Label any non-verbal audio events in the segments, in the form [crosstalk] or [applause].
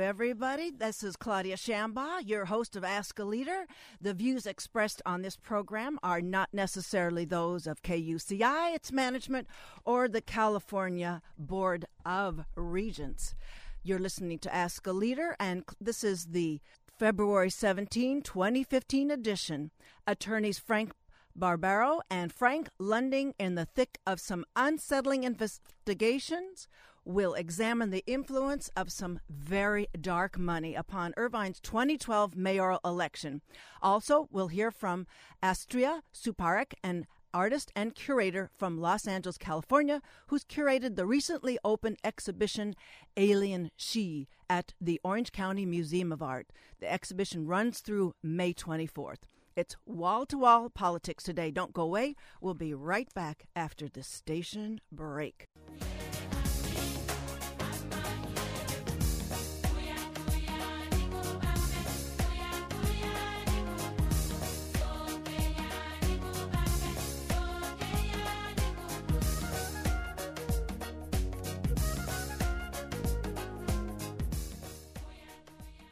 Everybody. This is Claudia Shambaugh, your host of Ask a Leader. The views expressed on this program are not necessarily those of KUCI, its management, or the California Board of Regents. You're listening to Ask a Leader, and this is the February 17, 2015 edition. Attorneys Frank Barbaro and Frank Lunding, in the thick of some unsettling investigations, will examine the influence of some very dark money upon Irvine's 2012 mayoral election. Also, we'll hear from Astria Suparak, an artist and curator from Los Angeles, California, who's curated the recently opened exhibition Alien She at the Orange County Museum of Art. The exhibition runs through May 24th. It's wall to wall politics today. Don't go away. We'll be right back after the station break.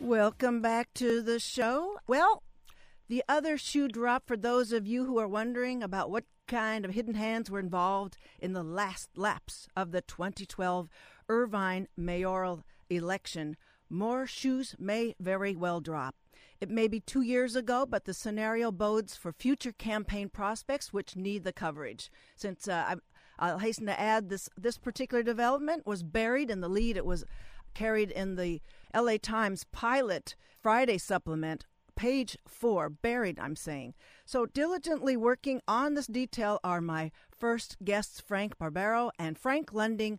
Welcome back to the show. Well, the other shoe drop for those of you who are wondering about what kind of hidden hands were involved in the last laps of the 2012 Irvine mayoral election. More shoes may very well drop. It may be two years ago, but the scenario bodes for future campaign prospects which need the coverage. Since uh, I, will hasten to add, this this particular development was buried in the lead. It was carried in the LA Times Pilot Friday supplement, page four, buried, I'm saying. So, diligently working on this detail are my first guests, Frank Barbaro and Frank Lunding,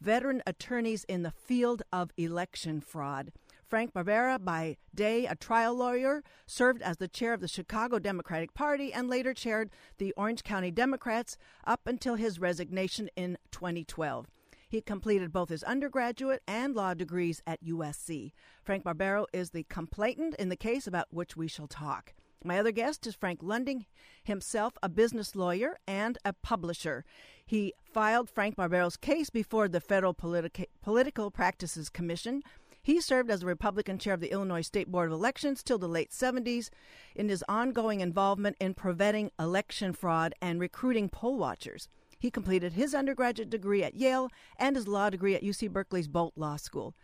veteran attorneys in the field of election fraud. Frank Barbaro, by day a trial lawyer, served as the chair of the Chicago Democratic Party and later chaired the Orange County Democrats up until his resignation in 2012. He completed both his undergraduate and law degrees at USC. Frank Barbaro is the complainant in the case about which we shall talk. My other guest is Frank Lunding, himself a business lawyer and a publisher. He filed Frank Barbaro's case before the Federal Politica- Political Practices Commission. He served as a Republican chair of the Illinois State Board of Elections till the late 70s in his ongoing involvement in preventing election fraud and recruiting poll watchers. He completed his undergraduate degree at Yale and his law degree at UC Berkeley's Boalt Law School.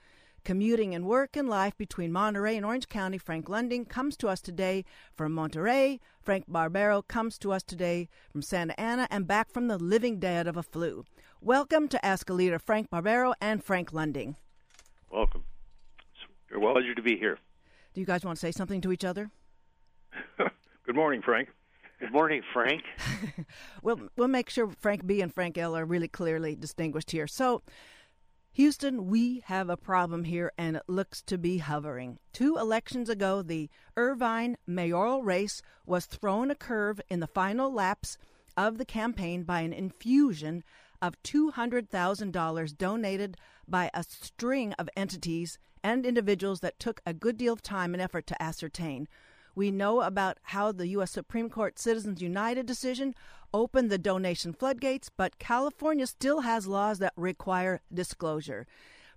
Commuting and work and life between Monterey and Orange County, Frank Lunding comes to us today from Monterey. Frank Barbaro comes to us today from Santa Ana and back from the living dead of a flu. Welcome to Ask a Leader, Frank Barbaro and Frank Lunding. Welcome. It's a pleasure to be here. Do you guys want to say something to each other? [laughs] Good morning, Frank. Good morning, Frank. [laughs] we'll we'll make sure Frank B and Frank L are really clearly distinguished here. So, Houston, we have a problem here, and it looks to be hovering. Two elections ago, the Irvine mayoral race was thrown a curve in the final laps of the campaign by an infusion of $200,000 donated by a string of entities and individuals that took a good deal of time and effort to ascertain. We know about how the U.S. Supreme Court Citizens United decision opened the donation floodgates, but California still has laws that require disclosure.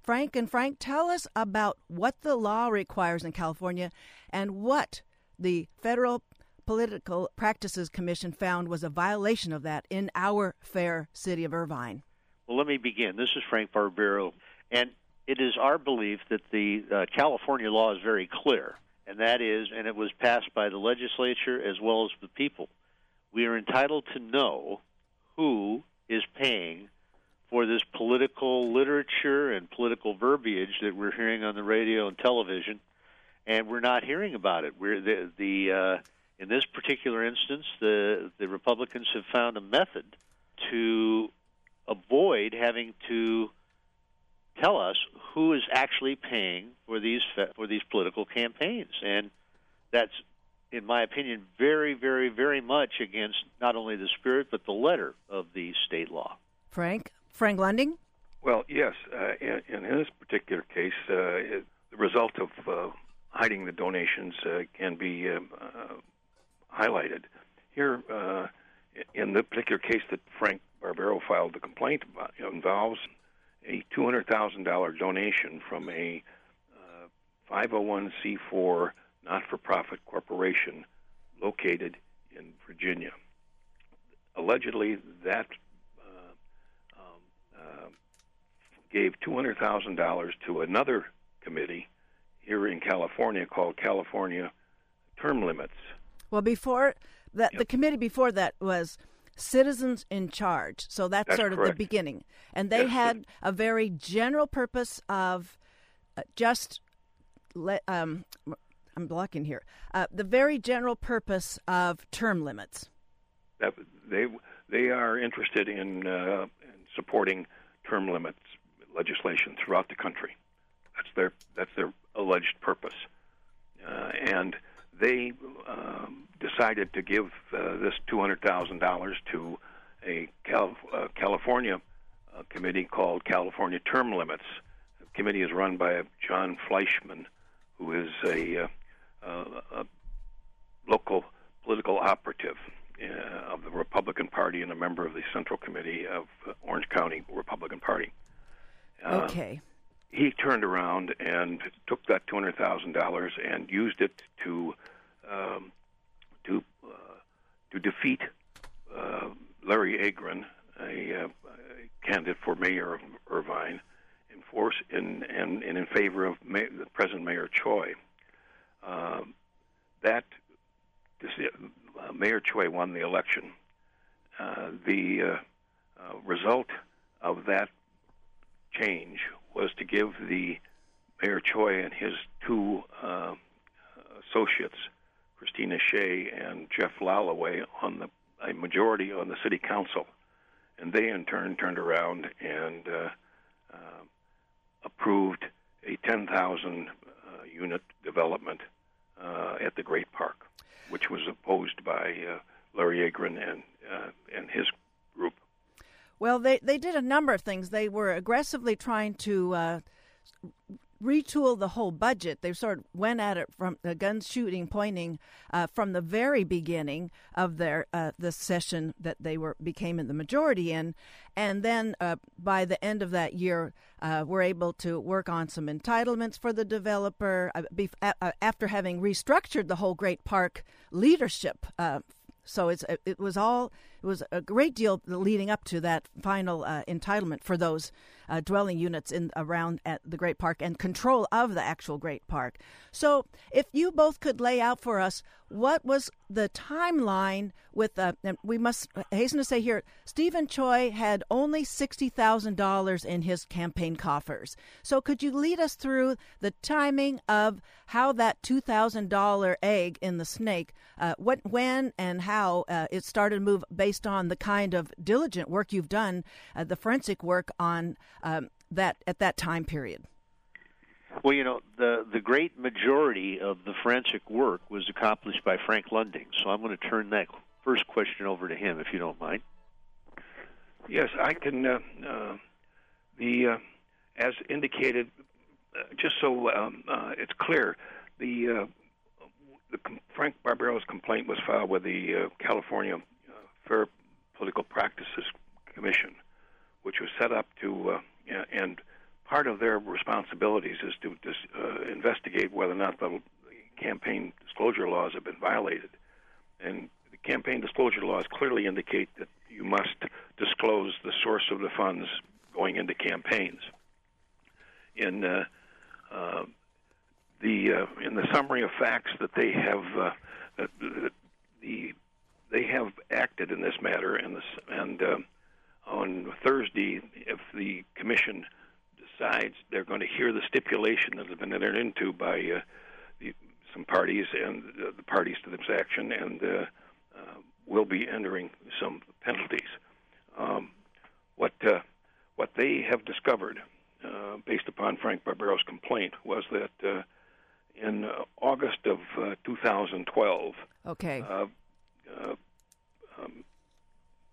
Frank and Frank, tell us about what the law requires in California and what the Federal Political Practices Commission found was a violation of that in our fair city of Irvine. Well, let me begin. This is Frank Barbaro, and it is our belief that the uh, California law is very clear and that is, and it was passed by the legislature as well as the people. We are entitled to know who is paying for this political literature and political verbiage that we're hearing on the radio and television, and we're not hearing about it. We're the, the uh, in this particular instance, the the Republicans have found a method to avoid having to tell us who is actually paying for these for these political campaigns, and that's, in my opinion, very, very, very much against not only the spirit but the letter of the state law. Frank, Frank Lunding. Well, yes. Uh, in, in, this particular case, uh, it, the result of uh, hiding the donations uh, can be um, uh, highlighted. Here, uh, in the particular case that Frank Barbaro filed the complaint about, involves a $200,000 donation from a 501c4 not for profit corporation located in Virginia. Allegedly, that uh, um, uh, gave $200,000 to another committee here in California called California Term Limits. Well, before that, Yep. the committee before that was Citizens in Charge. So that's, That's sort of correct. the beginning. And they Yes, had a very general purpose of uh, just let, um, I'm blocking here. Uh, the very general purpose of term limits. That they they are interested in, uh, in supporting term limits legislation throughout the country. That's their that's their alleged purpose, uh, and they um, decided to give uh, this two hundred thousand dollars to a Cal- uh, California uh, committee called California Term Limits. The committee is run by Jon Fleischman, who is a, uh, uh, a local political operative uh, of the Republican Party and a member of the Central Committee of Orange County Republican Party. Okay. he turned around and took that two hundred thousand dollars and used it to um, to uh, to defeat uh, Larry Agran, a, uh, a candidate for mayor of Irvine, in force in and, in favor of the present Mayor Choi. Um, that Mayor Choi won the election. The result of that change was to give the Mayor Choi and his two uh, associates, Christina Shea and Jeff Lalloway, on the a majority on the city council, and they in turn turned around and uh, uh, approved a 10,000 uh, unit development uh, at the Great Park, which was opposed by uh, Larry Agran and uh, and his group. Well, they, they did a number of things. They were aggressively trying to retool the whole budget. They sort of went at it from the gun shooting, pointing uh, from the very beginning of their uh, the session that they were became in the majority in, and then uh, by the end of that year, uh, were able to work on some entitlements for the developer. Uh, after having restructured the whole Great Park leadership uh, so it's it was all it was a great deal leading up to that final uh, entitlement for those uh, dwelling units in around at the Great Park and control of the actual Great Park. So if you both could lay out for us what was the timeline with uh, and we must hasten to say here Steven Choi had only sixty thousand dollars in his campaign coffers. So could you lead us through the timing of how that two thousand dollar egg in the snake, uh, what, when, and how uh, it started to move based on the kind of diligent work you've done, uh, the forensic work on um, that at that time period? Well, you know, the the great majority of the forensic work was accomplished by Frank Lunding. So I'm going to turn that first question over to him, if you don't mind. Yes, I can. Uh, uh, the uh, as indicated, uh, just so um, uh, it's clear, the uh, the com- Frank Barbaro's complaint was filed with the uh, California Fair Political Practices Commission, which was set up to uh, and part of their responsibilities is to dis, uh, investigate whether or not the campaign disclosure laws have been violated. And the campaign disclosure laws clearly indicate that you must disclose the source of the funds going into campaigns. In uh, uh, the uh, in the summary of facts that they have uh, the they have acted in this matter, and this and uh, on Thursday, if the commission decides they're going to hear the stipulation that has been entered into by uh, the, some parties and uh, the parties to this action, and uh, uh, will be entering some penalties. Um, what uh, what they have discovered, uh, based upon Frank Barbaro's complaint, was that uh, in uh, August of uh, 2012, Okay. uh, uh, um,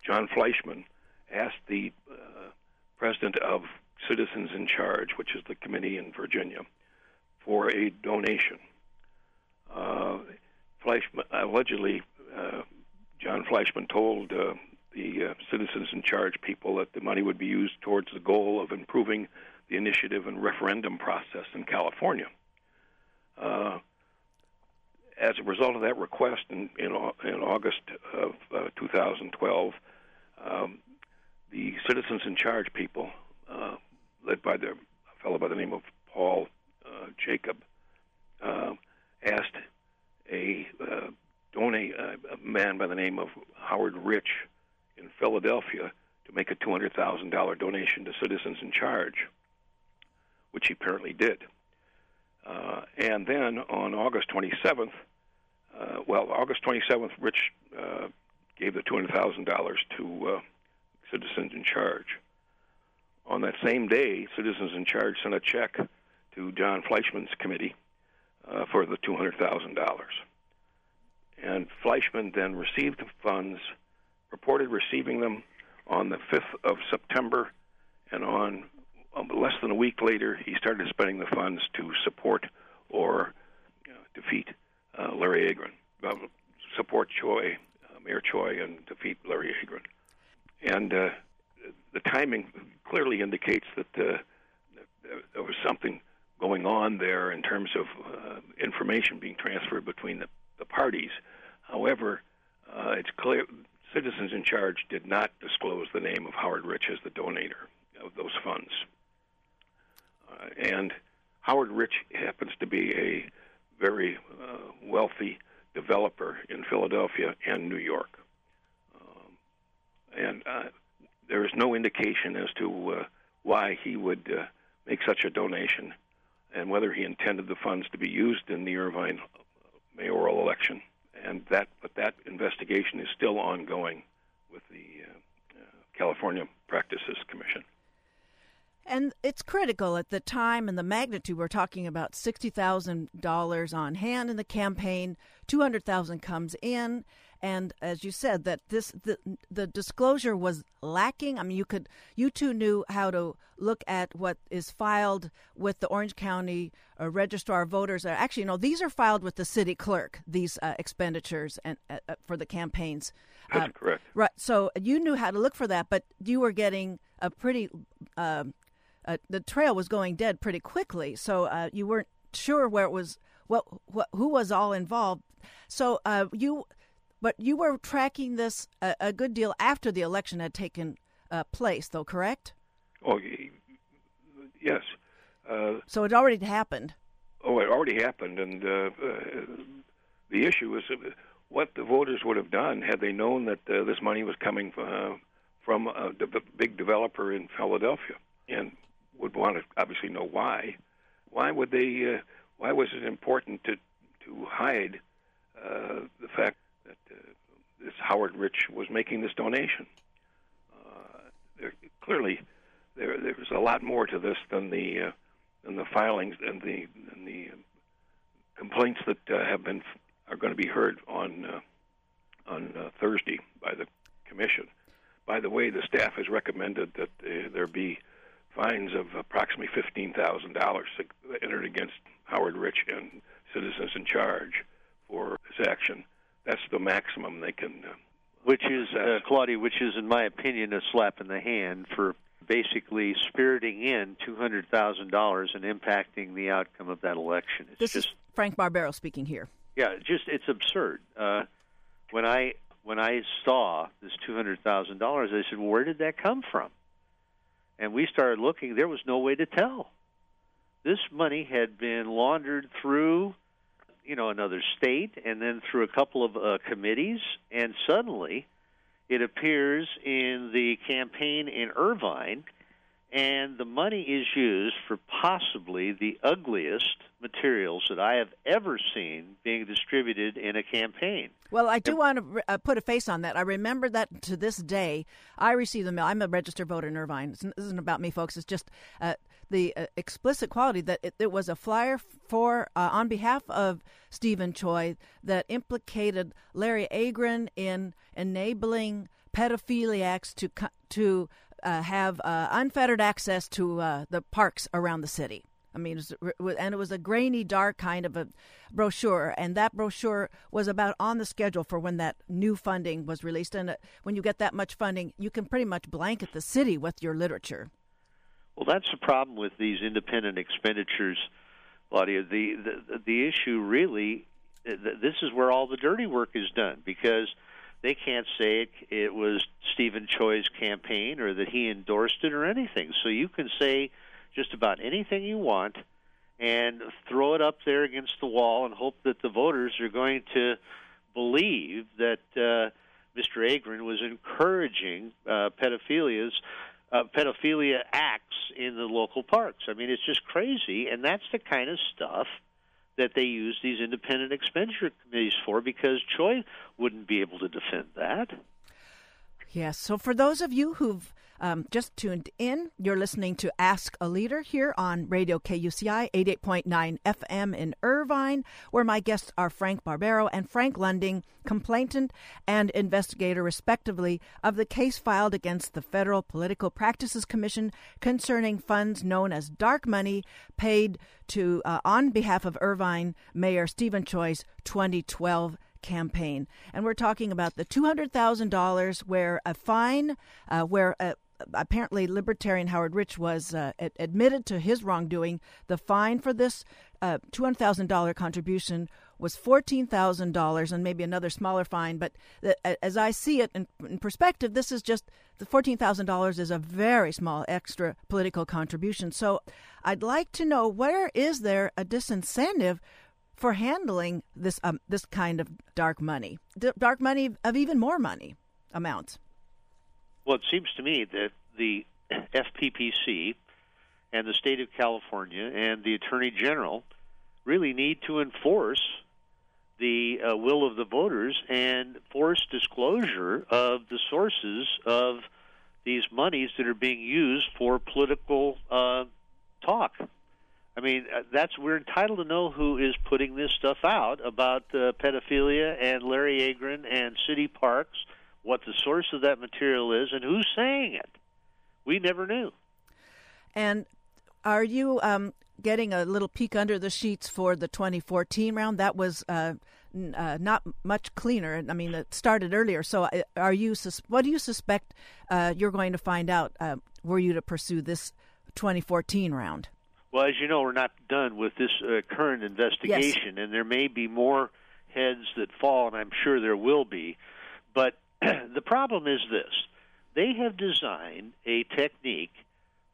Jon Fleischman asked the uh, president of Citizens in Charge, which is the committee in Virginia, for a donation. Uh, Fleischman allegedly, uh, Jon Fleischman told uh, the uh, Citizens in Charge people that the money would be used towards the goal of improving the initiative and referendum process in California. Uh, as a result of that request in, in, in August of uh, 2012, um, the Citizens in Charge people, uh, led by the fellow by the name of Paul uh, Jacob, uh, asked a uh, donate a man by the name of Howard Rich in Philadelphia to make a $200,000 donation to Citizens in Charge, which he apparently did. Uh, and then on August 27th, uh, well, August 27th, Rich uh, gave the $200,000 to uh, Citizens in Charge. On that same day, Citizens in Charge sent a check to Jon Fleischman's committee uh, for the $200,000. And Fleischman then received the funds, reported receiving them on the 5th of September, and on um, less than a week later, he started spending the funds to support or uh, defeat uh, Larry Agran, uh, support Choi, uh, Mayor Choi, and defeat Larry Agran. And uh, the timing clearly indicates that, uh, there was something going on there in terms of uh, information being transferred between the, the parties. However, uh, it's clear Citizens in Charge did not disclose the name of Howard Rich as the donator of those funds. And Howard Rich happens to be a very uh, wealthy developer in Philadelphia and New York. Um, and uh, there is no indication as to uh, why he would uh, make such a donation and whether he intended the funds to be used in the Irvine mayoral election. And that, but that investigation is still ongoing with the uh, California Practices Commission. And it's critical at the time and the magnitude. We're talking about sixty thousand dollars on hand in the campaign. Two hundred thousand comes in, and as you said, that this the the disclosure was lacking. I mean, you could you two knew how to look at what is filed with the Orange County uh, Registrar of Voters. Actually, no, these are filed with the city clerk. These uh, expenditures and uh, uh for the campaigns. That's uh, correct. Right. So you knew how to look for that, but you were getting a pretty um, uh, the trail was going dead pretty quickly, so uh, you weren't sure where it was, what, what who was all involved. So uh, you, but you were tracking this a, a, good deal after the election had taken uh, place, though, correct? Oh, yes. Uh, so it already happened. Oh, it already happened, and uh, the issue is what the voters would have done had they known that this money was coming from a big developer in Philadelphia. And would want to obviously know why. Why would they? Uh, why was it important to to hide uh, the fact that uh, this Howard Rich was making this donation? Uh, there, clearly, there there's a lot more to this than the uh, than the filings and the the complaints that uh, have been are going to be heard on uh, on uh, Thursday by the commission. By the way, the staff has recommended that uh, there be fines of approximately $15,000 entered against Howard Rich and citizens in charge for this action. That's the maximum they can. Uh, which is, uh, Claudia, which is, in my opinion, a slap in the hand for basically spiriting in $200,000 and impacting the outcome of that election. It's this just, is Frank Barbaro speaking here. Yeah, just it's absurd. Uh, when I when I saw this two hundred thousand dollars, I said, well, "Where did that come from?" And we started looking, there was no way to tell. This money had been laundered through, you know, another state and then through a couple of uh, committees, and suddenly it appears in the campaign in Irvine, and the money is used for possibly the ugliest materials that I have ever seen being distributed in a campaign. Well, I do want to uh, put a face on that. I remember that to this day. I received the mail. I'm a registered voter in Irvine. This isn't about me, folks. It's just uh, the uh, explicit quality that it, it, was a flyer for uh, on behalf of Steven Choi that implicated Larry Agran in enabling pedophiliacs to to uh, have uh, unfettered access to the parks around the city. I mean, it was, and it was a grainy, dark kind of a brochure, and that brochure was about on the schedule for when that new funding was released. And uh, when you get that much funding, you can pretty much blanket the city with your literature. Well, that's the problem with these independent expenditures Claudia. The, the the issue really, this is where all the dirty work is done because they can't say it, it was Steven Choi's campaign or that he endorsed it or anything. So you can say just about anything you want and throw it up there against the wall and hope that the voters are going to believe that uh, Mr. Agran was encouraging uh, pedophilia's uh, pedophilia acts in the local parks. I mean, it's just crazy, and that's the kind of stuff that they use these independent expenditure committees for because Choi wouldn't be able to defend that. Yes. So for those of you who've um, just tuned in, you're listening to Ask a Leader here on Radio KUCI 88.9 FM in Irvine, where my guests are Frank Barbaro and Frank Lunding, complainant and investigator, respectively, of the case filed against the Federal Political Practices Commission concerning funds known as dark money paid to uh, on behalf of Irvine Mayor Steven Choi's 2012 campaign. And we're talking about the $200,000 where a fine, uh, where a, apparently Libertarian Howard Rich was uh, admitted to his wrongdoing. The fine for this uh, $200,000 contribution was $14,000 and maybe another smaller fine. But as I see it in, in perspective, this is just the $14,000 is a very small extra political contribution. So I'd like to know where is there a disincentive for handling this um, this kind of dark money, D- dark money of even more money amounts? Well, it seems to me that the [clears throat] FPPC and the state of California and the Attorney General really need to enforce the uh, will of the voters and force disclosure of the sources of these monies that are being used for political uh, talk. I mean, uh, that's we're entitled to know who is putting this stuff out about uh, pedophilia and Larry Agran and city parks what the source of that material is, and who's saying it. We never knew. And are you um, getting a little peek under the sheets for the 2014 round? That was uh, n- uh, not much cleaner. I mean, it started earlier. So, uh, are you? Sus- what do you suspect uh, you're going to find out? Uh, were you to pursue this 2014 round? Well, as you know, we're not done with this uh, current investigation, yes. and there may be more heads that fall, and I'm sure there will be. But [clears throat] the problem is this they have designed a technique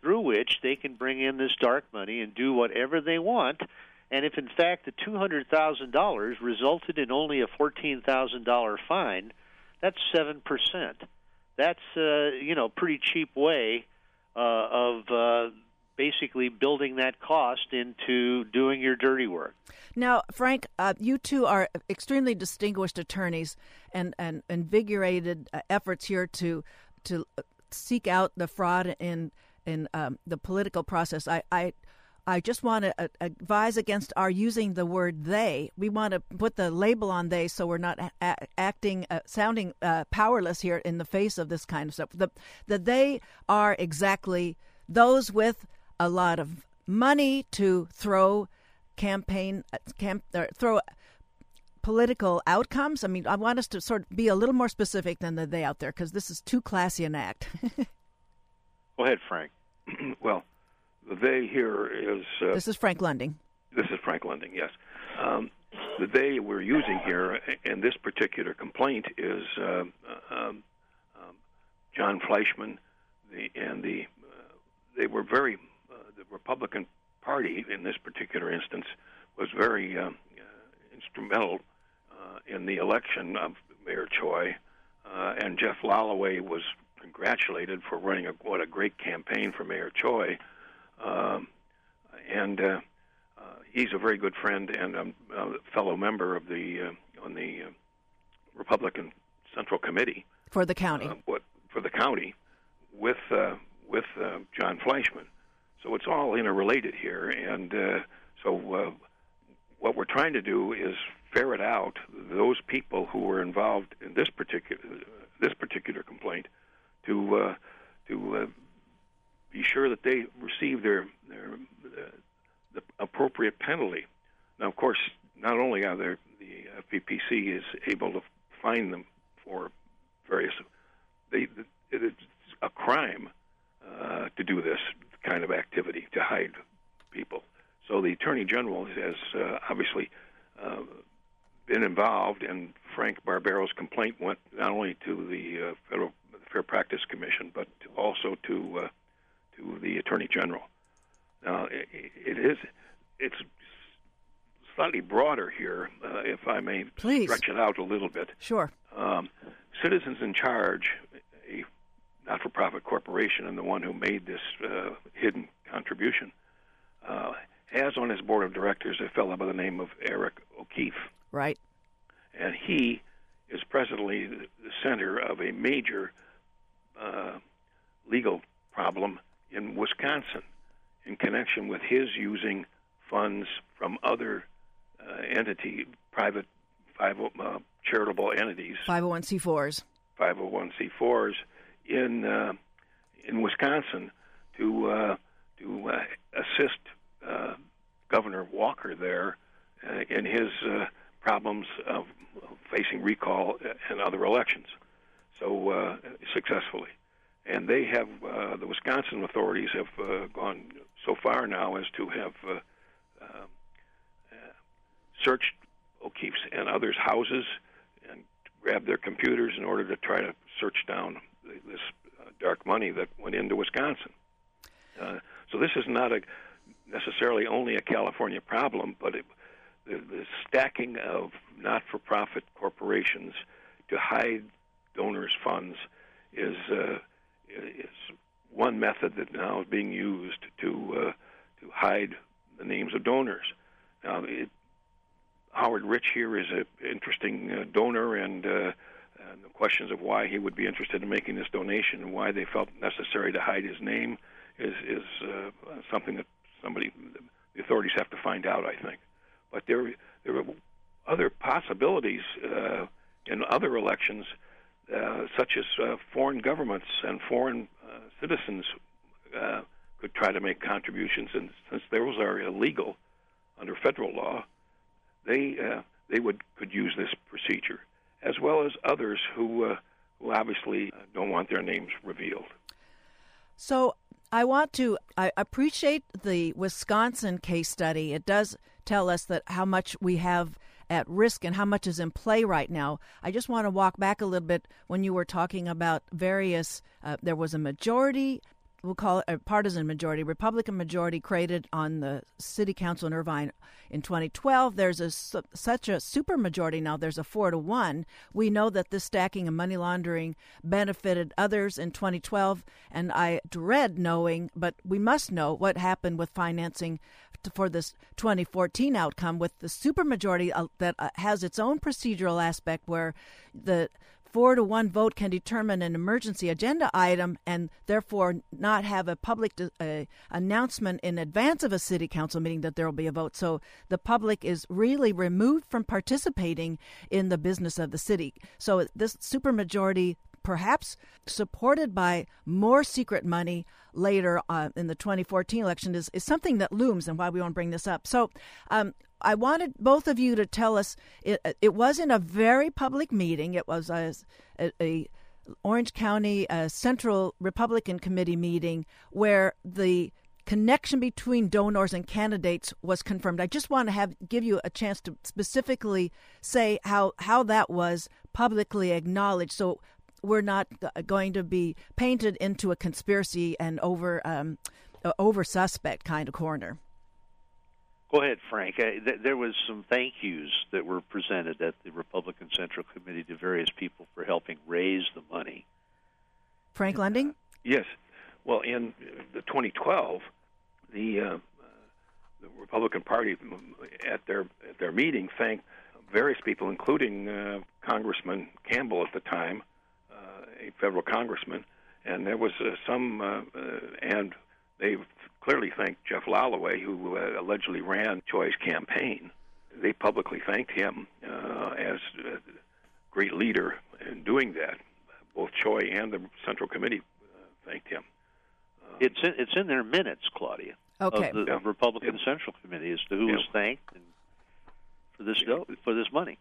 through which they can bring in this dark money and do whatever they want. And if in fact the $200,000 resulted in only a $14,000 fine, that's 7%. That's, uh, you know, pretty cheap way uh, of uh, basically building that cost into doing your dirty work. Now, Frank, uh, you two are extremely distinguished attorneys and, and invigorated uh, efforts here to to seek out the fraud in in um, the political process. I, I I just want to uh, advise against our using the word they. We want to put the label on they so we're not a- acting, uh, sounding uh, powerless here in the face of this kind of stuff. The, the they are exactly those with a lot of money to throw campaign uh, camp or throw political outcomes. I mean, I want us to sort of be a little more specific than the they out there because this is too classy an act. [laughs] Go ahead, Frank. [clears throat] well, the they here is. Uh, this is Frank Lunding. This is Frank Lunding. Yes. Um, the they we're using here in this particular complaint is uh, um, um, Jon Fleischman, the, and the uh, they were very Republican Party in this particular instance was very uh, uh, instrumental uh, in the election of Mayor Choi, uh, and Jeff Lalloway was congratulated for running a, what a great campaign for Mayor Choi, um, and uh, uh, he's a very good friend and a, a fellow member of the uh, on the uh, Republican Central Committee for the county. What for the county with uh, with uh, Jon Fleischman. All interrelated here, and uh, so uh, what we're trying to do is ferret out those people who were involved in this particular this particular complaint to uh, to uh, be sure that they receive their their uh, the appropriate penalty. Now, of course, not only are there the FPPC is able to find them for various, they, it is a crime uh, to do this kind of activity to hide people. So the Attorney General has uh, obviously uh, been involved, and Frank Barbaro's complaint went not only to the uh, Federal Fair Practice Commission, but also to uh, to the Attorney General. Now, it, it is it's slightly broader here, uh, if I may Please. stretch it out a little bit. Sure. Um, Citizens in Charge, a not-for-profit corporation, and the one who made this uh, hidden contribution, uh, has on his board of directors a fellow by the name of Eric O'Keefe, Right. and he is presently the the center of a major uh, legal problem in Wisconsin in connection with his using funds from other uh, entity, private, five, uh, charitable entities, 501c4s. 501c4s in uh, in Wisconsin to uh, to uh, assist uh, Governor Walker there uh, in his uh, problems of facing recall and other elections. So successfully, and they have the Wisconsin authorities have gone so far now as to have searched O'Keefe's and others' houses grabbed their computers in order to try to search down this uh, dark money that went into Wisconsin. Uh, so this is not a necessarily only a California problem, but it, the, the stacking of not-for-profit corporations to hide donors' funds is uh, is one method that now is being used to uh, to hide the names of donors. Now, it, Howard Rich here is an interesting uh, donor, and, uh, and the questions of why he would be interested in making this donation and why they felt necessary to hide his name is is uh, something that somebody the authorities have to find out. I think, but there there are other possibilities uh, in other elections, uh, such as uh, foreign governments and foreign uh, citizens uh, could try to make contributions, and since those are illegal under federal law, they uh, they would could use this procedure, as well as others who uh, who obviously uh, don't want their names revealed. So I want to I appreciate the Wisconsin case study. It does tell us that how much we have at risk and how much is in play right now. I just want to walk back a little bit when you were talking about various. Uh, there was a majority. We'll call it a partisan majority, Republican majority created on the city council in Irvine in 2012. There's a such a super majority now. There's a four to one. We know that this stacking and money laundering benefited others in 2012, and I dread knowing, but we must know what happened with financing for this 2014 outcome with the supermajority uh, that uh, has its own procedural aspect where the four to one vote can determine an emergency agenda item and therefore not have a public uh, announcement in advance of a city council meeting that there will be a vote. So the public is really removed from participating in the business of the city. So this supermajority perhaps supported by more secret money later uh, in the 2014 election is, is something that looms and why we want to bring this up. So um, I wanted both of you to tell us it, it wasn't a very public meeting. It was a, a, a Orange County uh, Central Republican Committee meeting where the connection between donors and candidates was confirmed. I just want to have give you a chance to specifically say how how that was publicly acknowledged. So we're not going to be painted into a conspiracy and over um, over suspect kind of corner. Go ahead, Frank. Uh, th- there was some thank yous that were presented at the Republican Central Committee to various people for helping raise the money. Frank Lunding. Yes. Well, in the 2012, the uh, the Republican Party at their at their meeting thanked various people, including uh, Congressman Campbell at the time, uh, a federal congressman, and there was uh, some, uh, uh, and they clearly thanked Jeff Lalloway, who uh, allegedly ran Choi's campaign. They publicly thanked him uh, as a great leader in doing that. Both Choi and the Central Committee uh, thanked him. It's in, it's in their minutes, Claudia, Okay. of the Yeah. Republican Central Committee as to who Yeah. was thanked and for this go for this money.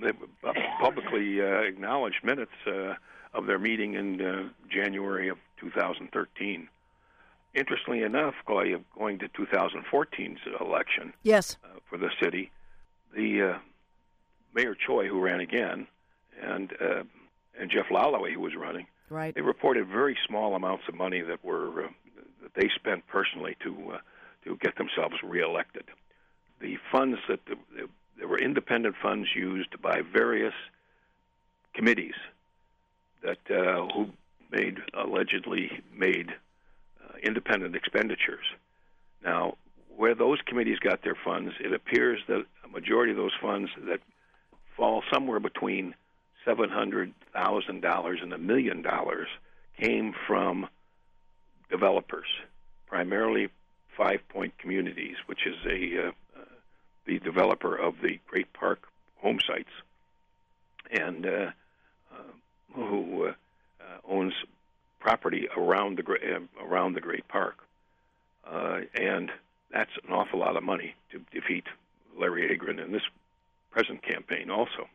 they publicly uh, acknowledged minutes uh, of their meeting in uh, January of 2013. Interestingly enough, going to 2014's election, yes, uh, for the city, the uh, Mayor Choi, who ran again, and uh, and Jeff Lalloway, who was running, right, they reported very small amounts of money that were uh, that they spent personally to uh, to get themselves reelected. The funds that the, there were independent funds used by various committees that uh, who made allegedly made independent expenditures. Now, where those committees got their funds, it appears that a majority of those funds that fall somewhere between seven hundred thousand dollars and a million dollars came from developers, primarily Five Point Communities, which is a uh, uh, the developer of the Great Park home sites, and uh, uh who uh, uh, owns property around the uh, around the Great Park, uh, and that's an awful lot of money to defeat Larry Agran in this present campaign, also.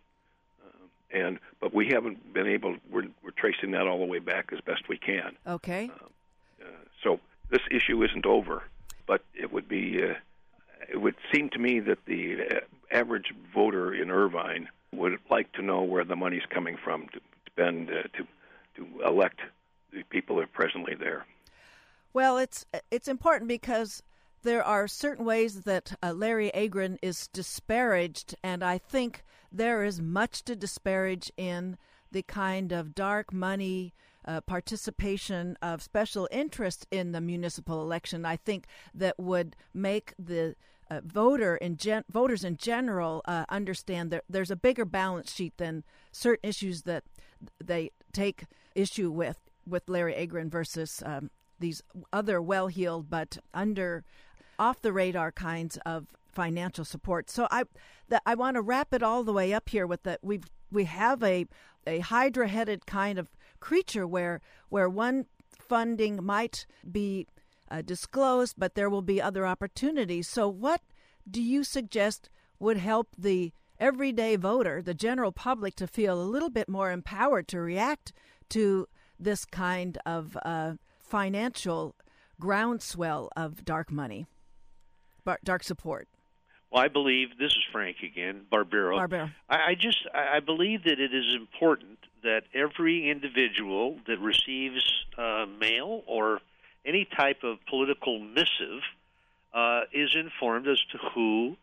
Uh, and but we haven't been able. We're we're tracing that all the way back as best we can. Okay. so this issue isn't over, but it would be. it would seem to me that the average voter in Irvine would like to know where the money's coming from to spend uh, to to elect the people are presently there. Well, it's it's important because there are certain ways that uh, Larry Agran is disparaged, and I think there is much to disparage in the kind of dark money uh, participation of special interest in the municipal election. I think that would make the uh, voter in gen- voters in general uh, understand that there's a bigger balance sheet than certain issues that they take issue with with Larry Agran versus um, these other well-heeled but under off the radar kinds of financial support. So I that I want to wrap it all the way up here with that we we have a a hydra-headed kind of creature where where one funding might be uh, disclosed, but there will be other opportunities. So, what do you suggest would help the everyday voter, the general public, to feel a little bit more empowered to react to this kind of uh, financial groundswell of dark money, dark support? Well, I believe this is Frank again, Barbaro. Barbaro. I, I just I believe that it is important that every individual that receives uh, mail or any type of political missive uh, is informed as to who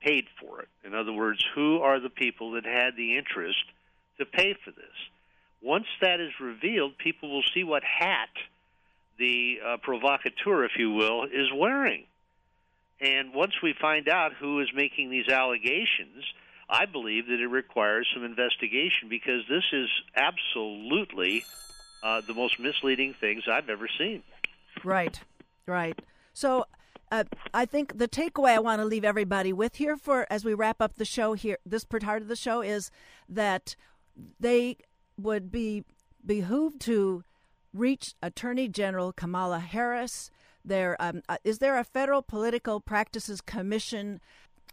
paid for it. In other words, who are the people that had the interest to pay for this? Once that is revealed, people will see what hat the uh, provocateur, if you will, is wearing. And once we find out who is making these allegations, I believe that it requires some investigation because this is absolutely uh, the most misleading things I've ever seen. Right, right. So uh, I think the takeaway I want to leave everybody with here for as we wrap up the show here, this part of the show is that they would be behooved to reach Attorney General Kamala Harris. There um, uh, is there a federal political practices commission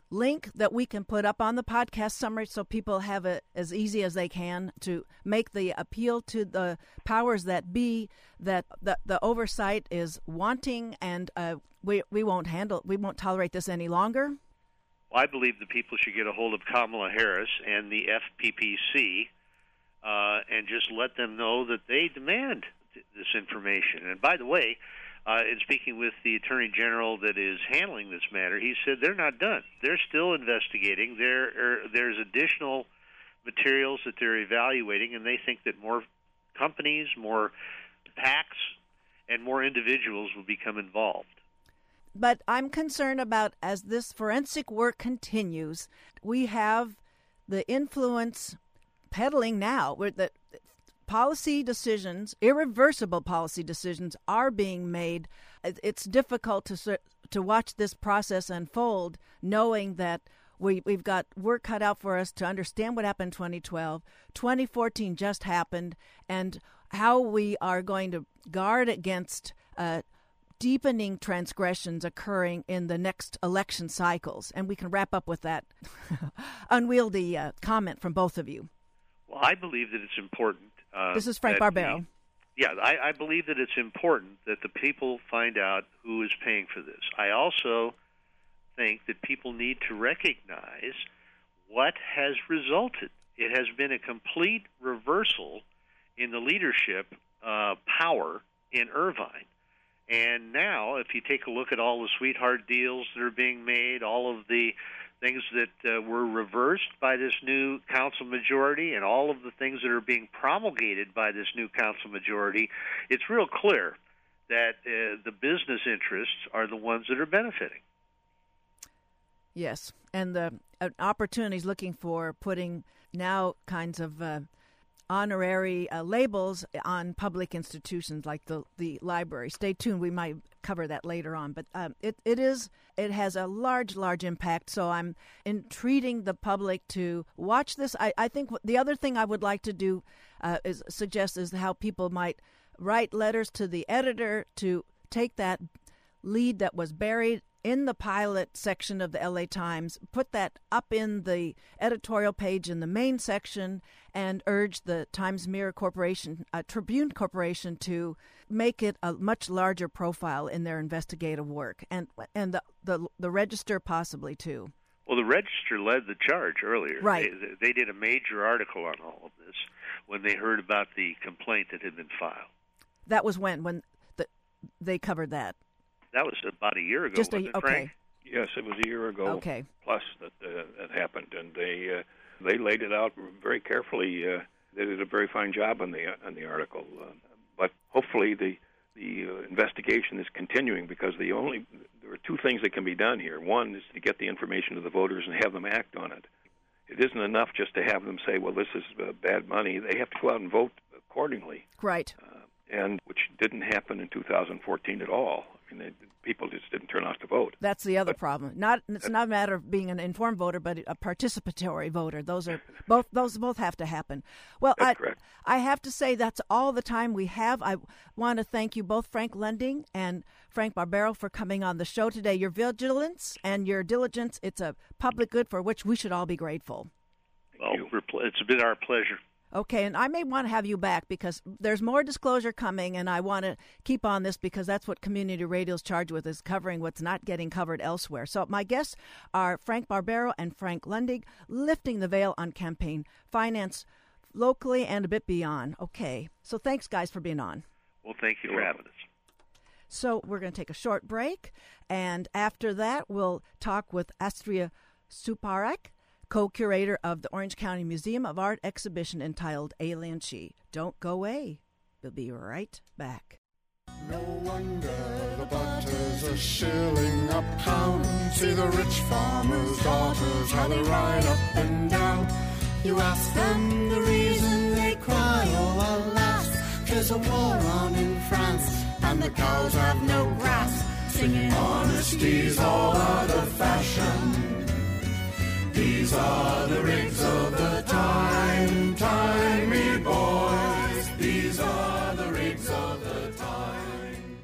link that we can put up on the podcast summary so people have it as easy as they can to make the appeal to the powers that be that the, the oversight is wanting and uh, we, we won't handle we won't tolerate this any longer well, I believe the people should get a hold of Kamala Harris and the FPPC uh, and just let them know that they demand this information. And by the way, uh, in speaking with the attorney general that is handling this matter, he said they're not done. They're still investigating. There, there's additional materials that they're evaluating, and they think that more companies, more PACs, and more individuals will become involved. But I'm concerned about as this forensic work continues, we have the influence peddling now. Where the policy decisions, irreversible policy decisions, are being made. It's difficult to to watch this process unfold, knowing that we we've got work cut out for us to understand what happened in 2012. 2014 just happened, and how we are going to guard against. Uh, deepening transgressions occurring in the next election cycles. And we can wrap up with that [laughs] unwieldy uh, comment from both of you. Well, I believe that it's important uh, this is Frank Barbaro. Yeah, I, I believe that it's important that the people find out who is paying for this. I also think that people need to recognize what has resulted. It has been a complete reversal in the leadership uh, power in Irvine. And now, if you take a look at all the sweetheart deals that are being made, all of the things that uh, were reversed by this new council majority, and all of the things that are being promulgated by this new council majority, it's real clear that uh, the business interests are the ones that are benefiting. Yes, and the uh, opportunities looking for putting now kinds of uh, honorary uh, labels on public institutions like the the library. Stay tuned; we might cover that later on. But um, it it is it has a large large impact. So I'm entreating the public to watch this. I I think the other thing I would like to do uh, is suggest is how people might write letters to the editor to take that lead that was buried in the pilot section of the LA Times, put that up in the editorial page in the main section, and urge the Times Mirror Corporation, uh, Tribune Corporation, to make it a much larger profile in their investigative work, and and the the, the Register possibly too. Well, the Register led the charge earlier. Right. They, they did a major article on all of this when they heard about the complaint that had been filed. That was when when the, they covered that. That was about a year ago. Just a, it, okay. Frank? Yes, it was a year ago. Okay. Plus that uh, that happened, and they uh, they laid it out very carefully. Uh, they did a very fine job on the on the article. Uh, but hopefully the the uh, investigation is continuing because the only there are two things that can be done here. One is to get the information to the voters and have them act on it. It isn't enough just to have them say, "Well, this is uh, bad money." They have to go out and vote accordingly. Right. Uh, and which didn't happen in 2014 at all. I mean, they, people just didn't turn out to vote. That's the other but, problem. Not it's not a matter of being an informed voter, but a participatory voter. Those are [laughs] both those both have to happen. Well, I correct. I have to say that's all the time we have. I want to thank you both, Frank Lunding and Frank Barbaro, for coming on the show today. Your vigilance and your diligence, it's a public good for which we should all be grateful. Well, it's been our pleasure. Okay, and I may want to have you back because there's more disclosure coming, and I want to keep on this because that's what community radio is charged with is covering what's not getting covered elsewhere. So my guests are Frank Barbaro and Frank Lunding, lifting the veil on campaign finance locally and a bit beyond. Okay, so thanks guys for being on. Well, thank you for having us. So we're going to take a short break, and after that, we'll talk with Astria Suparak co curator of the Orange County Museum of Art exhibition entitled Alien She. Don't go away. We'll be right back. No wonder the butter's a shilling a pound. See the rich farmer's daughters, how they ride up and down. You ask them the reason they cry, oh alas, there's a war on in France, and the cows have no grass. Singing honesty's all out of fashion. These are the rigs of the time, time, me boys. These are the rigs of the time.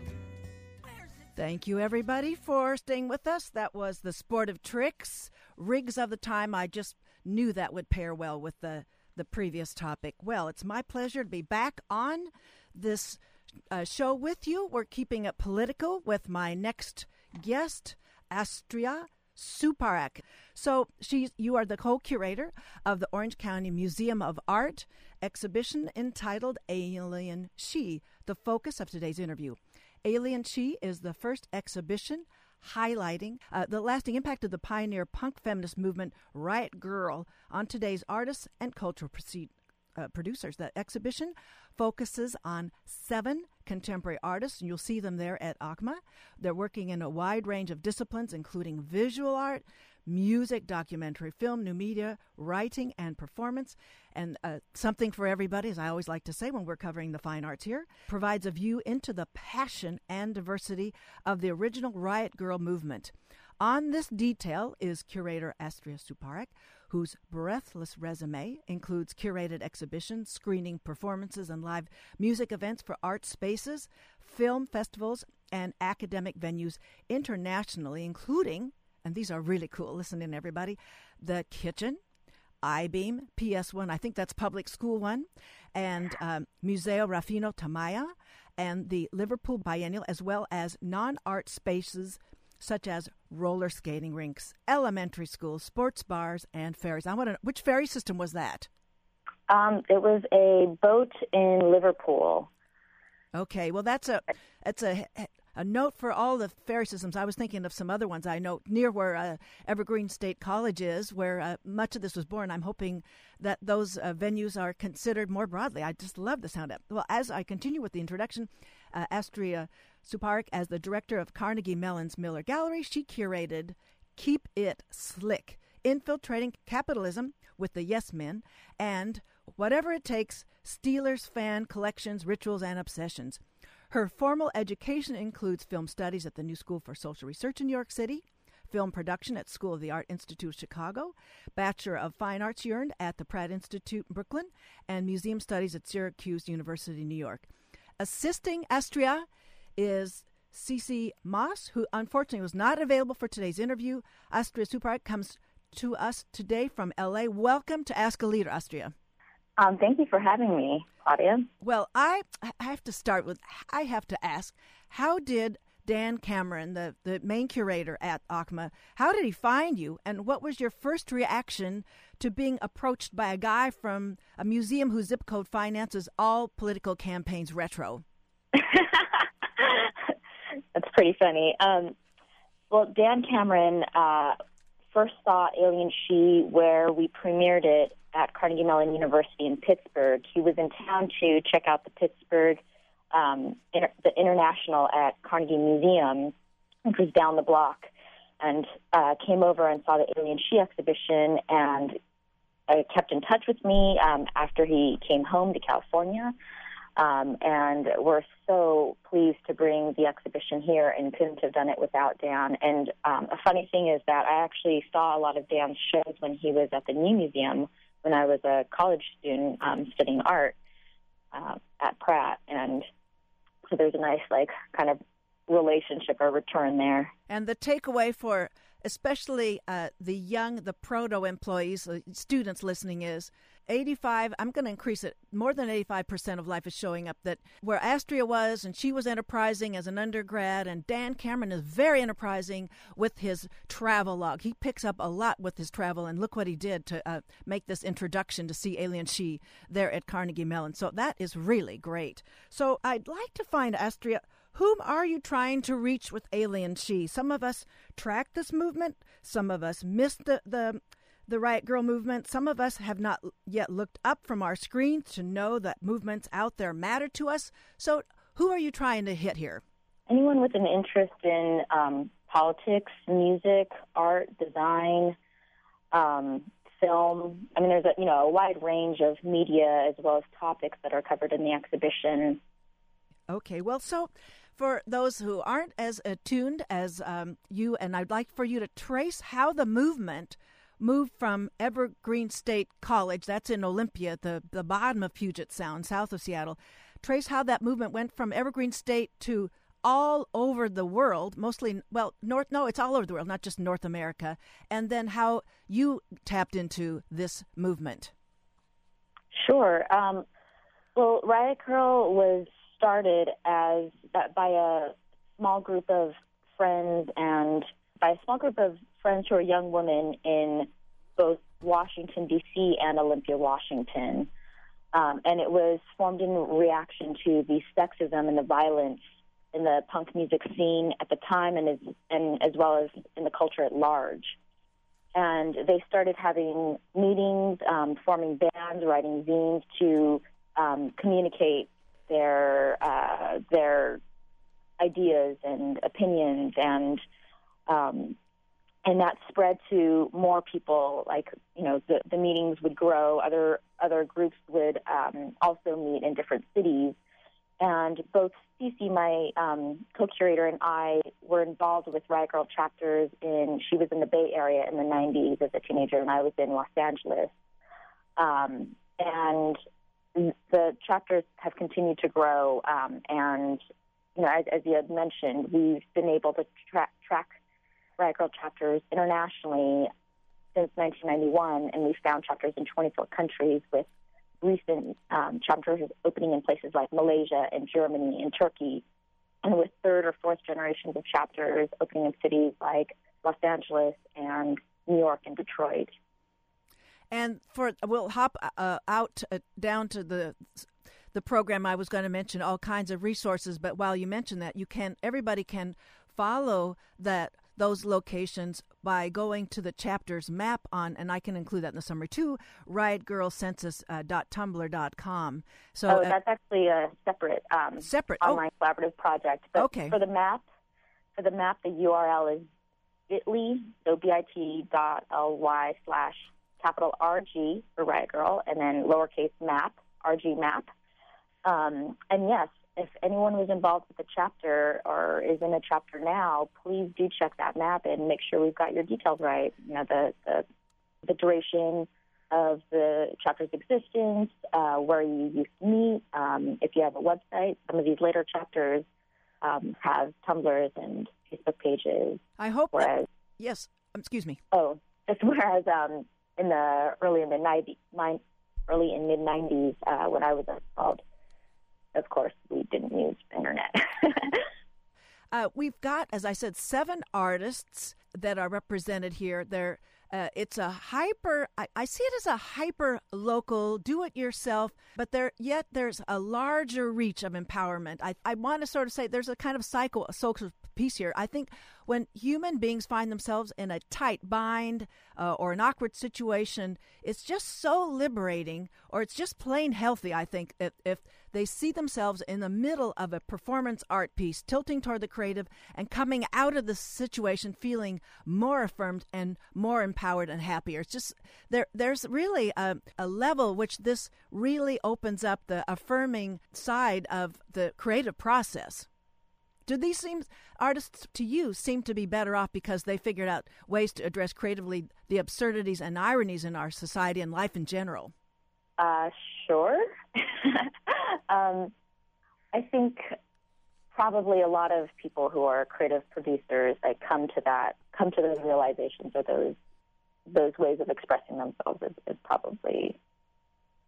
Thank you, everybody, for staying with us. That was the Sport of Tricks, Rigs of the Time. I just knew that would pair well with the, the previous topic. Well, it's my pleasure to be back on this uh, show with you. We're keeping it political with my next guest, Astria Suparak. So she's you are the co-curator of the Orange County Museum of Art exhibition entitled Alien She, the focus of today's interview. Alien She is the first exhibition highlighting uh, the lasting impact of the pioneer punk feminist movement Riot Grrrl on today's artists and cultural proceed, uh, producers. The exhibition focuses on seven contemporary artists, and you'll see them there at OCMA. They're working in a wide range of disciplines, including visual art, music, documentary film, new media, writing, and performance. And uh, something for everybody, as I always like to say when we're covering the fine arts here, provides a view into the passion and diversity of the original Riot Grrrl movement. On this detail is curator Astria Suparak, whose breathless resume includes curated exhibitions, screening performances, and live music events for art spaces, film festivals, and academic venues internationally, including, and these are really cool, listen in everybody, the Kitchen, Eyebeam, PS1, I think that's public school one, and um, Museo Rufino Tamayo, and the Liverpool Biennial, as well as non art spaces such as roller skating rinks, elementary schools, sports bars, and ferries. I want to. know Which ferry system was that? Um, it was a boat in Liverpool. Okay, well that's a that's a a note for all the ferry systems. I was thinking of some other ones I know near where uh, Evergreen State College is, where uh, much of this was born. I'm hoping that those uh, venues are considered more broadly. I just love the sound of it. Well, as I continue with the introduction, uh, Astria Suparak, as the director of Carnegie Mellon's Miller Gallery, she curated Keep It Slick, Infiltrating Capitalism with the Yes Men, and Whatever It Takes, Steelers Fan Collections, Rituals, and Obsessions. Her formal education includes film studies at the New School for Social Research in New York City, film production at School of the Art Institute of Chicago, Bachelor of Fine Arts earned at the Pratt Institute in Brooklyn, and museum studies at Syracuse University, New York. Assisting Astria is Ceci Moss, who unfortunately was not available for today's interview. Astria Suparak comes to us today from LA. Welcome to Ask a Leader, Astria. Um, thank you for having me, Claudia. Well, I have to start with I have to ask, how did Dan Cameron, the, the main curator at OCMA, how did he find you, and what was your first reaction to being approached by a guy from a museum whose zip code finances all political campaigns retro? [laughs] That's pretty funny. Um, well, Dan Cameron uh, first saw Alien She where we premiered it at Carnegie Mellon University in Pittsburgh. He was in town to check out the Pittsburgh, um, inter- the International at Carnegie Museum, which was down the block, and uh, came over and saw the Alien She exhibition and uh, kept in touch with me um, after he came home to California. Um, and we're so pleased to bring the exhibition here and couldn't have done it without Dan. And um, a funny thing is that I actually saw a lot of Dan's shows when he was at the New Museum when I was a college student um, studying art uh, at Pratt, and so there's a nice like kind of relationship or return there. And the takeaway for especially uh, the young, the proto employees, uh, students listening is 85 i'm going to increase it more than 85% of life is showing up that where astria was and she was enterprising as an undergrad and dan cameron is very enterprising with his travel log he picks up a lot with his travel and look what he did to uh, make this introduction to see alien she there at carnegie mellon so that is really great so i'd like to find astria whom are you trying to reach with Alien She? Some of us track this movement. Some of us missed the, the the Riot Grrrl movement. Some of us have not yet looked up from our screens to know that movements out there matter to us. So, who are you trying to hit here? Anyone with an interest in um, politics, music, art, design, um, film. I mean, there's a you know a wide range of media as well as topics that are covered in the exhibition. Okay, well, so for those who aren't as attuned as um, you, and I'd like for you to trace how the movement moved from Evergreen State College, that's in Olympia, the, the bottom of Puget Sound, south of Seattle. Trace how that movement went from Evergreen State to all over the world, mostly, well, North, no, it's all over the world, not just North America, and then how you tapped into this movement. Sure. Um, well, Riot Grrrl was started as by a small group of friends and by a small group of friends who are young women in both Washington, D.C. and Olympia, Washington. Um, and it was formed in reaction to the sexism and the violence in the punk music scene at the time and as, and as well as in the culture at large. And they started having meetings, um, forming bands, writing zines to um, communicate their uh, their ideas and opinions and um, and that spread to more people. Like you know, the the meetings would grow. Other other groups would um, also meet in different cities, and both Ceci, my um, co-curator, and I were involved with Riot Grrrl chapters. In she was in the Bay Area in the '90s as a teenager, and I was in Los Angeles. Um, and the chapters have continued to grow, um, and you know, as, as you had mentioned, we've been able to tra- track Riot Grrrl chapters internationally since 1991, and we've found chapters in 24 countries with recent um, chapters opening in places like Malaysia and Germany and Turkey, and with third or fourth generations of chapters opening in cities like Los Angeles and New York and Detroit. And for we'll hop uh, out uh, down to the the program I was going to mention all kinds of resources, but while you mention that, you can everybody can follow that those locations by going to the chapter's map on, and I can include that in the summary too, riotgrrrlcensus.tumblr.com. So oh, that's uh, actually a separate um, separate oh. online oh. collaborative project. But okay. For the map, for the map, the URL is bit.ly, so bit dot ly slash capital RG for Riot Grrrl, and then lowercase map, RG map. Um, and yes, if anyone was involved with the chapter or is in a chapter now, please do check that map and make sure we've got your details right. You know, the the, the duration of the chapter's existence, uh, where you used to meet, um, if you have a website. Some of these later chapters um, have Tumblrs and Facebook pages. I hope. Whereas, that, yes, um, excuse me. Oh, just [laughs] whereas um, in the early in the 90s, early in mid 90s, uh, when I was involved of course, we didn't use internet. [laughs] uh, we've got, as I said, seven artists that are represented here. They're uh, it's a hyper. I, I, see it as a hyper local, do it yourself, but there yet there's a larger reach of empowerment. I, I want to sort of say there's a kind of cycle, a social piece here. I think when human beings find themselves in a tight bind uh, or an awkward situation, it's just so liberating, or it's just plain healthy. I think if, if they see themselves in the middle of a performance art piece, tilting toward the creative and coming out of the situation feeling more affirmed and more empowered and happier. It's just there. There's really a, a level which this really opens up the affirming side of the creative process. Do these seem artists to you seem to be better off because they figured out ways to address creatively the absurdities and ironies in our society and life in general? Uh, sure. [laughs] um, I think probably a lot of people who are creative producers like come to that come to those realizations or those those ways of expressing themselves is, is probably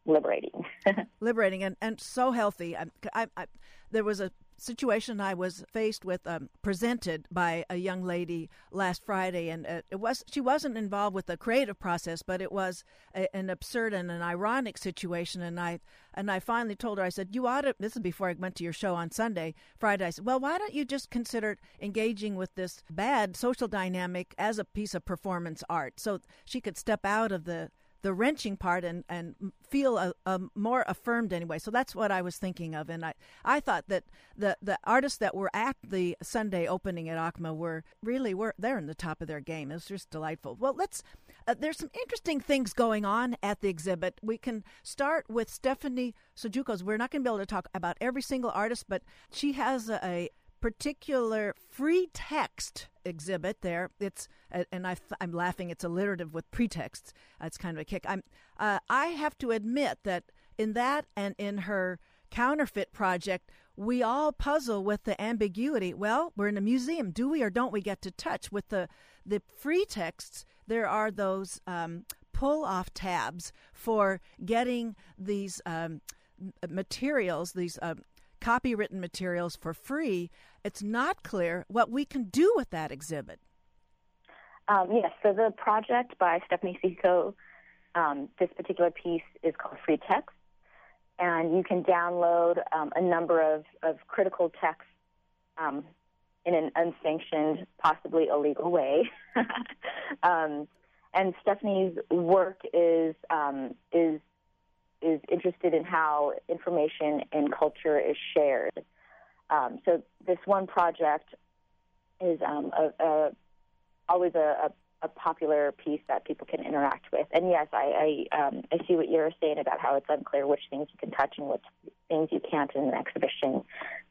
liberating. [laughs] liberating and, and so healthy. I, I, I, there was a situation I was faced with, um, presented by a young lady last Friday, and uh, it was she wasn't involved with the creative process, but it was a, an absurd and an ironic situation. And I and I finally told her, I said, "You ought to." This is before I went to your show on Sunday, Friday. I said, "Well, why don't you just consider engaging with this bad social dynamic as a piece of performance art, so she could step out of the the wrenching part and, and feel a, a, more affirmed anyway. So that's what I was thinking of. And I, I thought that the, the artists that were at the Sunday opening at OCMA were really, were they're in the top of their game. It was just delightful. Well, let's, uh, there's some interesting things going on at the exhibit. We can start with Stephanie Syjuco. We're not going to be able to talk about every single artist, but she has a, a particular free text exhibit there. It's and I, am laughing. It's alliterative with pretexts. It's kind of a kick. I'm. Uh, I have to admit that in that and in her counterfeit project, we all puzzle with the ambiguity. Well, we're in a museum. Do we or don't we get to touch with the the free texts? There are those um, pull off tabs for getting these. Um, materials, these uh, copywritten materials for free, it's not clear what we can do with that exhibit. Um, yes, so the project by Stephanie Syjuco, um, this particular piece is called Free Text, and you can download um, a number of, of critical texts um, in an unsanctioned, possibly illegal way. [laughs] Um, and Stephanie's work is um, is is interested in how information and culture is shared. Um, so this one project is um, a, a, always a, a, popular piece that people can interact with. And yes, I I, um, I see what you're saying about how it's unclear which things you can touch and which things you can't in an exhibition.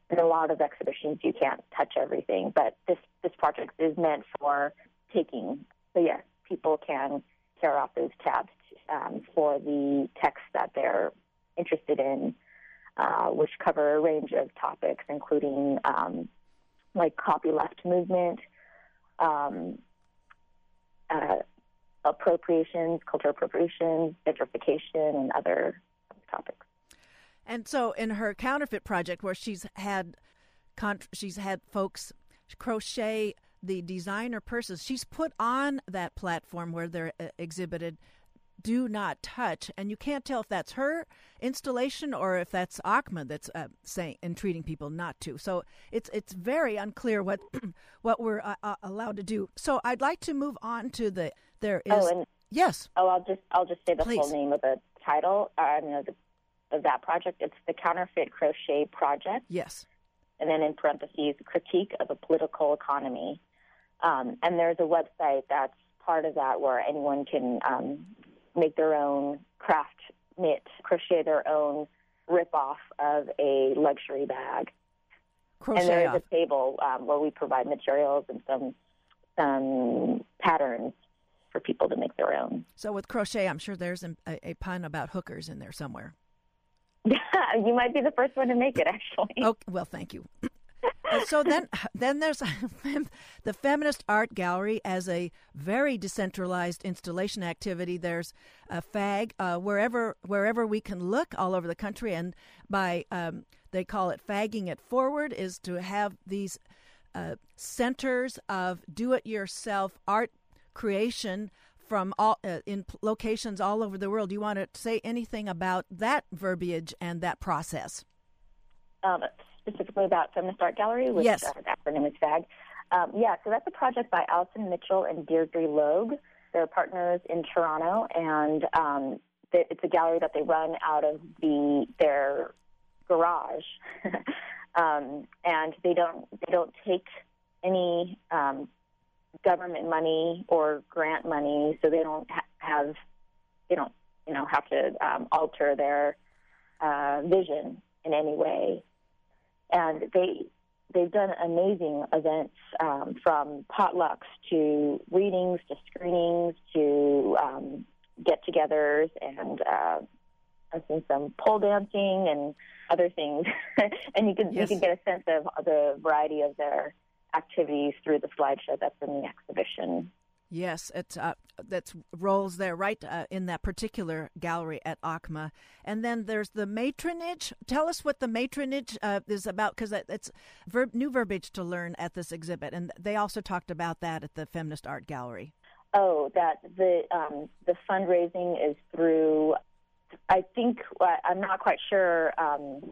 In a lot of exhibitions, you can't touch everything, but this this project is meant for taking. So yes, people can tear off those tabs um, for the texts that they're interested in, uh, which cover a range of topics, including um, like copyleft movement, um, uh, appropriations, cultural appropriations, gentrification, and other topics. And so, in her counterfeit project, where she's had she's had folks crochet the designer purses, she's put on that platform where they're uh, exhibited do not touch, and you can't tell if that's her installation or if that's OCMA that's uh, saying entreating people not to. So it's it's very unclear what [clears throat] what we're uh, uh, allowed to do. So I'd like to move on to the there is oh, and, yes. Oh, I'll just I'll just say the Please. full name of the title. Uh, I mean, the, of that project. It's the Counterfeit Crochet Project. Yes. And then in parentheses, critique of a political economy. Um, and there's a website that's part of that where anyone can um, make their own craft knit, crochet their own rip off of a luxury bag. Crochet and there is a table um, where we provide materials and some some patterns for people to make their own. So with crochet, I'm sure there's a, a pun about hookers in there somewhere. [laughs] you might be the first one to make it, actually. Okay, well, thank you. So then, then there's [laughs] the Feminist Art Gallery as a very decentralized installation activity. There's a FAG uh, wherever wherever we can look all over the country, and by um, they call it fagging it forward is to have these uh, centers of do-it-yourself art creation from all uh, in locations all over the world. Do you want to say anything about that verbiage and that process? Um, specifically about Feminist Art Gallery, which yes. uh, the acronym is FAG. Um, yeah, so that's a project by Allyson Mitchell and Deirdre Logue. They're partners in Toronto, and um, it's a gallery that they run out of the their garage, [laughs] um, and they don't they don't take any um, government money or grant money, so they don't ha- have they don't you know have to um, alter their uh, vision in any way and they they've done amazing events um, from potlucks to readings to screenings to um, get-togethers and uh, I've seen some pole dancing and other things, [laughs] and you can yes. you can get a sense of the variety of their activities through the slideshow that's in the exhibition. Yes, it uh, that's rolls there right uh, in that particular gallery at OCMA, and then there's the matronage. Tell us what the matronage uh, is about, because it's verb, new verbiage to learn at this exhibit, and they also talked about that at the Feminist Art Gallery. Oh, that the um, the fundraising is through. I think I'm not quite sure. Um,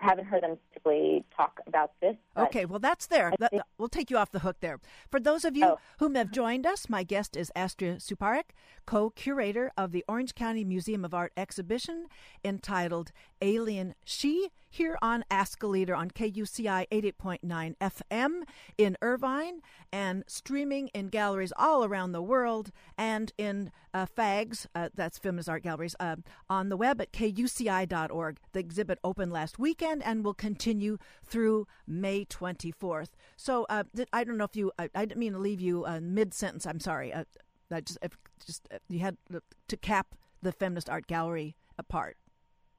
haven't heard them typically talk about this. Okay, well, that's there. That, we'll take you off the hook there. For those of you oh. whom have joined us, my guest is Astria Suparak, co curator of the Orange County Museum of Art exhibition entitled Alien She here on Ask a Leader on KUCI 88.9 FM in Irvine and streaming in galleries all around the world and in uh, FAGs, uh, that's Feminist Art Galleries, uh, on the web at kuci.org. The exhibit opened last weekend and will continue through May 24th. So uh, I don't know if you, I, I didn't mean to leave you uh, mid sentence. I'm sorry. Uh, I just, just you had to cap the Feminist Art Gallery apart.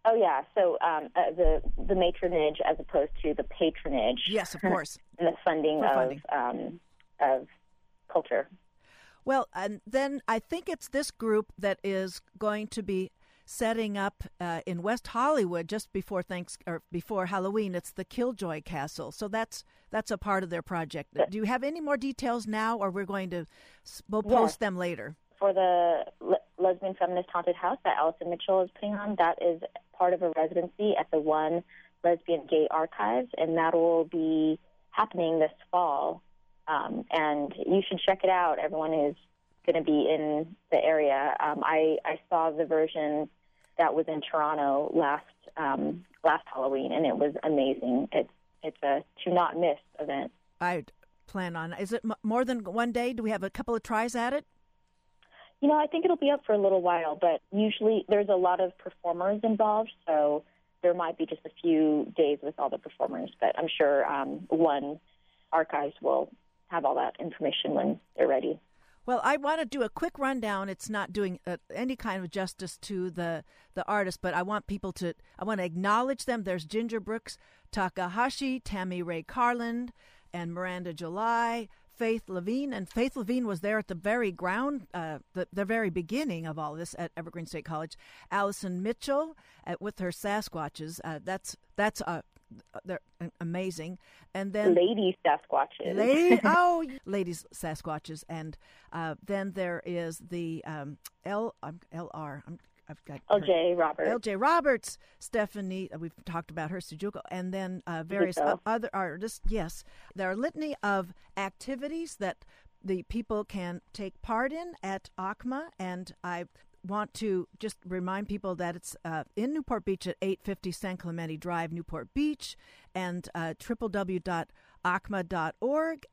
Oh yeah, so um, uh, the the matronage as opposed to the patronage. Yes, of [laughs] course. and the funding For of funding. Um, of culture. Well, and then I think it's this group that is going to be setting up uh, in West Hollywood just before thanks or before Halloween. It's the Killjoy Castle, so that's that's a part of their project. Do you have any more details now, or we're going to we'll post Yes. them later? For the le- lesbian feminist haunted house that Allyson Mitchell is putting on, that is part of a residency at the One Lesbian Gay Archives, and that will be happening this fall. Um, and you should check it out. Everyone is going to be in the area. Um, I, I saw the version that was in Toronto last um, last Halloween, and it was amazing. It's it's a to not miss event. I plan on. Is it m- more than one day? Do we have a couple of tries at it? You know, I think it'll be up for a little while, but usually there's a lot of performers involved, so there might be just a few days with all the performers. But I'm sure um, one archives will have all that information when they're ready. Well, I want to do a quick rundown. It's not doing uh, any kind of justice to the the artist, but I want people to. I want to acknowledge them. There's Ginger Brooks, Takahashi, Tammy Rae Carland, and Miranda July, Faythe Levine, and Faythe Levine was there at the very ground, uh, the, the very beginning of all this at Evergreen State College. Allyson Mitchell uh, with her Sasquatches. Uh, that's that's uh, they're amazing. And then lady Sasquatches. [laughs] Lady, oh, ladies Sasquatches, and uh, then there is the um, L um, LR. I'm, I've got LJ Roberts. LJ Roberts, Stephanie. Uh, we've talked about her, Syjuco, and then uh, various other artists. Yes, there are a litany of activities that the people can take part in at OCMA, and I want to just remind people that it's uh, in Newport Beach at 850 San Clemente Drive, Newport Beach, and uh, www.ocma.org.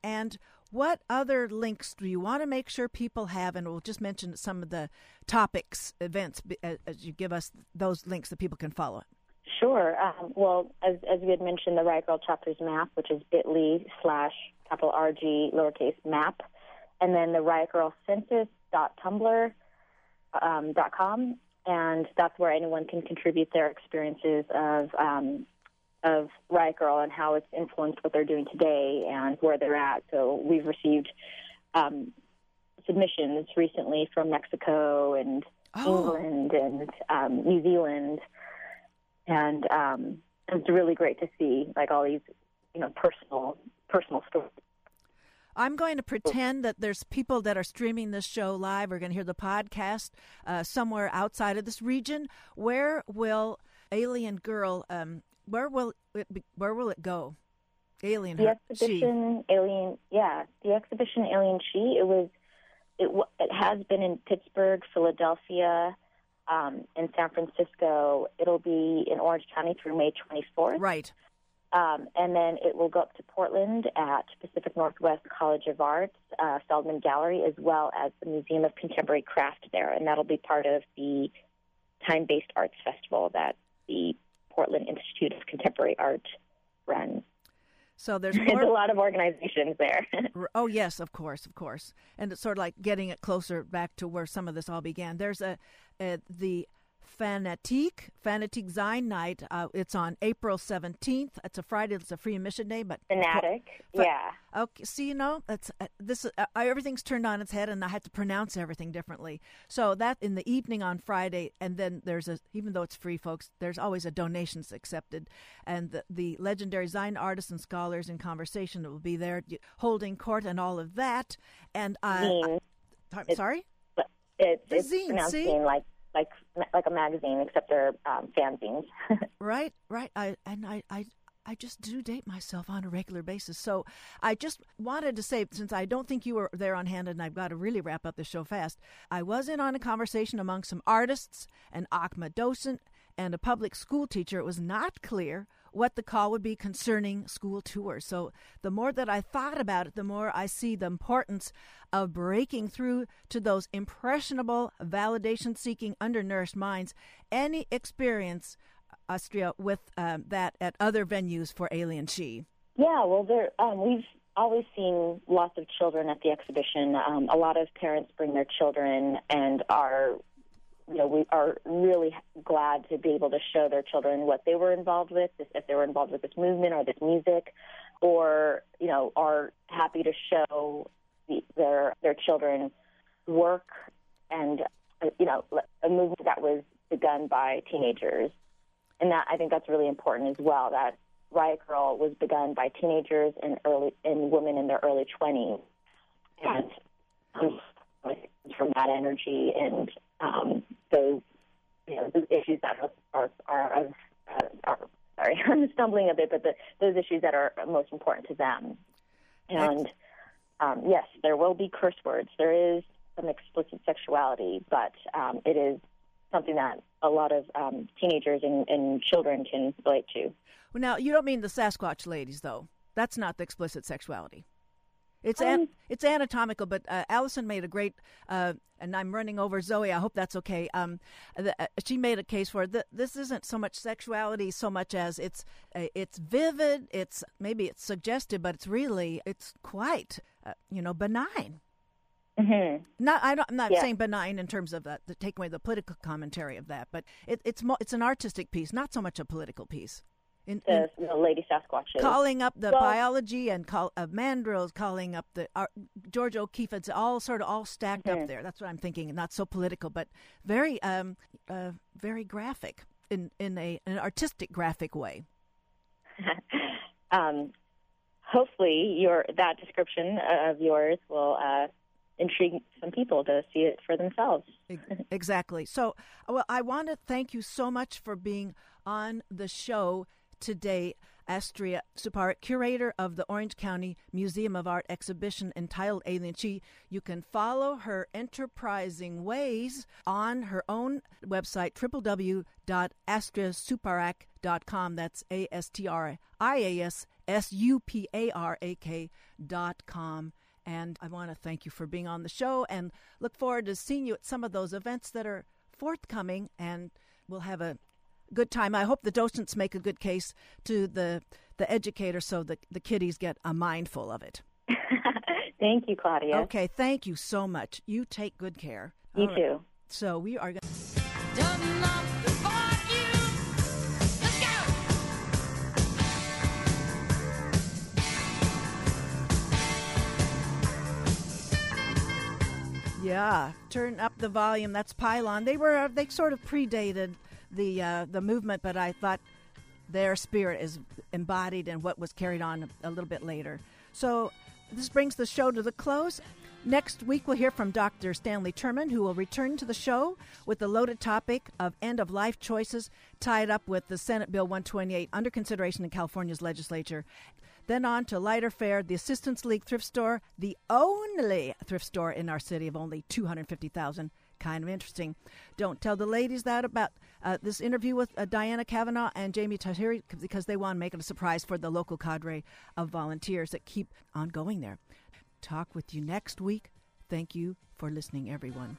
And what other links do you want to make sure people have? And we'll just mention some of the topics, events, as you give us those links that people can follow. Sure. Um, well, as, as we had mentioned, the Riot Grrrl Chapters map, which is bit.ly slash capital RG lowercase map, and then the Riot Grrrl Census dot Tumblr um, .com, and that's where anyone can contribute their experiences of um, of Riot Grrrl and how it's influenced what they're doing today and where they're at. So we've received um, submissions recently from Mexico and oh. England and um, New Zealand, and um, it's really great to see like all these you know personal personal stories I'm going to pretend that there's people that are streaming this show live or going to hear the podcast uh, somewhere outside of this region. Where will Alien Girl? Um, where will it? Be, where will it go? Alien. The exhibition, she. Alien. Yeah, the exhibition, Alien She. It was. It, it has been in Pittsburgh, Philadelphia, um, in San Francisco. It'll be in Orange County through May 24th. Right. Um, and then it will go up to Portland at Pacific Northwest College of Arts, uh, Feldman Gallery, as well as the Museum of Contemporary Craft there. And that'll be part of the time based arts festival that Portland Institute of Contemporary Art runs. So [laughs] there's, more... a lot of organizations there. [laughs] oh yes, of course, of course, and it's sort of like getting it closer back to where some of this all began. There's a, a the Fanatique, Fanatique Zine Night. Uh, it's on April 17th. It's a Friday. It's a free admission day, but Fanatic, yeah. Okay, see, you know, that's uh, this. Uh, everything's turned on its head, and I had to pronounce everything differently. So that in the evening on Friday, and then there's a even though it's free, folks, there's always a donations accepted, and the, the legendary Zine artists and scholars in conversation will be there holding court and all of that. And I, I sorry, it's, it's zine, pronounced see? like like like a magazine, except they're um, fanzines. [laughs] right, right. I and I, I I just do date myself on a regular basis. So I just wanted to say, since I don't think you were there on hand, and I've got to really wrap up the show fast, I was in on a conversation among some artists, an OCMA docent, and a public school teacher. It was not clear what the call would be concerning school tours. So the more that I thought about it, the more I see the importance of breaking through to those impressionable, validation seeking, undernourished minds. Any experience, Astria, with um, that at other venues for Alien She? Yeah, well, there um, we've always seen lots of children at the exhibition. Um, a lot of parents bring their children and are you know, we are really glad to be able to show their children what they were involved with, if they were involved with this movement or this music, or you know, are happy to show the, their their children work and you know, a movement that was begun by teenagers, and that I think that's really important as well. That Riot Grrrl was begun by teenagers and early and women in their early twenties, and um, from that energy and um, those you know those issues that are are, are, are sorry [laughs] I'm stumbling a bit, but the, those issues that are most important to them. And um, yes, there will be curse words. There is some explicit sexuality, but um, it is something that a lot of um, teenagers and, and children can relate to. Well, now you don't mean the Sasquatch ladies, though. That's not the explicit sexuality. It's um, an, it's anatomical, but uh, Allyson made a great, uh, and I'm running over Zoe. I hope that's okay. Um, the, uh, she made a case for it. this isn't so much sexuality, so much as it's uh, it's vivid. It's maybe it's suggestive, but it's really it's quite uh, you know benign. Mm-hmm. Not I am not yeah. saying benign in terms of the, the take away the political commentary of that, but it, it's mo- it's an artistic piece, not so much a political piece. In, the, in the Lady Sasquatch calling up the Well- biology and call uh, mandrills, calling up the uh, George O'Keeffe. It's all sort of all stacked Mhm. up there. That's what I'm thinking. Not so political, but very, um, uh, very graphic in in a an artistic graphic way. [laughs] um, hopefully, your that description of yours will uh, intrigue some people to see it for themselves. Exactly. So, well, I want to thank you so much for being on the show today, Astria Suparak, curator of the Orange County Museum of Art exhibition entitled Alien She. You can follow her enterprising ways on her own website, www.astriasuparak.com. That's A S T R I A S S U P A R A K dot com. And I want to thank you for being on the show and look forward to seeing you at some of those events that are forthcoming. And we'll have a good time. I hope the docents make a good case to the, the educator so the, the kiddies get a mindful of it. [laughs] Thank you, Claudia. Okay, thank you so much. You take good care. You All right. too. So we are going Done up before you. Let's go. Yeah, turn up the volume. That's Pylon. They were they sort of predated the uh, the movement, but I thought their spirit is embodied in what was carried on a little bit later. So this brings the show to the close. Next week, we'll hear from Dr. Stanley Terman, who will return to the show with the loaded topic of end of life choices tied up with the Senate Bill 128 under consideration in California's legislature. Then on to lighter fare, the Assistance League thrift store, the only thrift store in our city of only 250,000. Kind of interesting. Don't tell the ladies that about uh, this interview with uh, Diana Kavanaugh and Jamie Tahiri because they want to make it a surprise for the local cadre of volunteers that keep on going there. Talk with you next week. Thank you for listening, everyone.